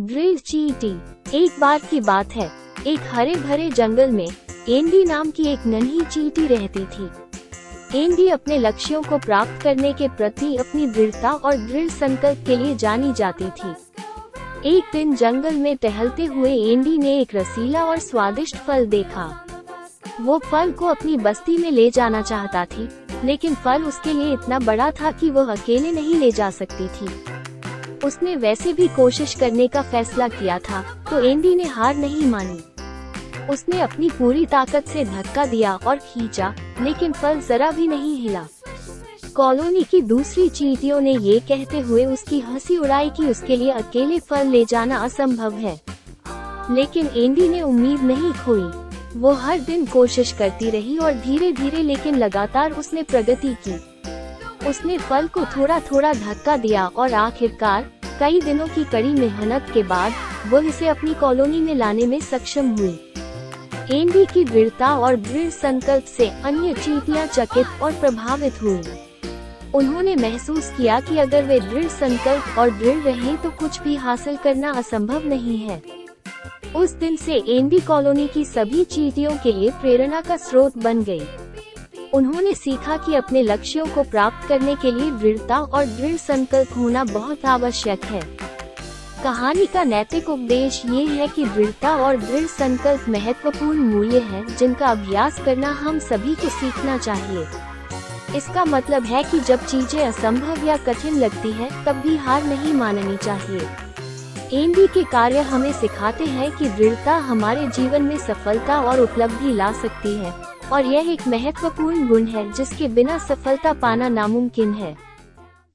Drill चीटी, एक बार की बात है, एक हरे भरे जंगल में, एंडी नाम की एक नन्ही चीटी रहती थी। एंडी अपने लक्ष्यों को प्राप्त करने के प्रति अपनी दृढ़ता और दृढ़ संकल्प के लिए जानी जाती थी। एक दिन जंगल में टहलते हुए एंडी ने एक रसीला और स्वादिष्ट फल देखा। वो फल को अपनी बस्ती में ले जाना चाहता थी, लेकिन फल उसके लिए इतना बड़ा था कि वो अकेले नहीं ले जा सकती थी। उसने वैसे भी कोशिश करने का फैसला किया था तो एंडी ने हार नहीं मानी। उसने अपनी पूरी ताकत से धक्का दिया और खींचा, लेकिन फल जरा भी नहीं हिला। कॉलोनी की दूसरी चींटियों ने ये कहते हुए उसकी हँसी उड़ाई कि उसके लिए अकेले फल ले जाना असंभव है। लेकिन एंडी ने उम्मीद नहीं खोई। वो हर दिन कोशिश करती रही और धीरे धीरे लेकिन लगातार उसने प्रगति की। उसने फल को थोड़ा थोड़ा धक्का दिया और आखिरकार, कई दिनों की कड़ी मेहनत के बाद वो इसे अपनी कॉलोनी में लाने में सक्षम हुई। एंडी की दृढ़ता और दृढ़ संकल्प से अन्य चींटियाँ चकित और प्रभावित हुई। उन्होंने महसूस किया कि अगर वे दृढ़ संकल्प और दृढ़ रहें तो कुछ भी हासिल करना असंभव नहीं है। उस दिन से एंडी कॉलोनी की सभी चीटियों के लिए प्रेरणा का स्रोत बन गई। उन्होंने सीखा कि अपने लक्ष्यों को प्राप्त करने के लिए दृढ़ता और दृढ़ संकल्प होना बहुत आवश्यक है। कहानी का नैतिक उपदेश ये है कि दृढ़ता और दृढ़ संकल्प महत्वपूर्ण मूल्य है, जिनका अभ्यास करना हम सभी को सीखना चाहिए। इसका मतलब है कि जब चीज़ें असंभव या कठिन लगती है, तब भी हार नहीं माननी चाहिए। एनडी के कार्य हमें सिखाते हैं कि दृढ़ता हमारे जीवन में सफलता और उपलब्धि ला सकती है। और यह एक महत्वपूर्ण गुण है जिसके बिना सफलता पाना नामुमकिन है।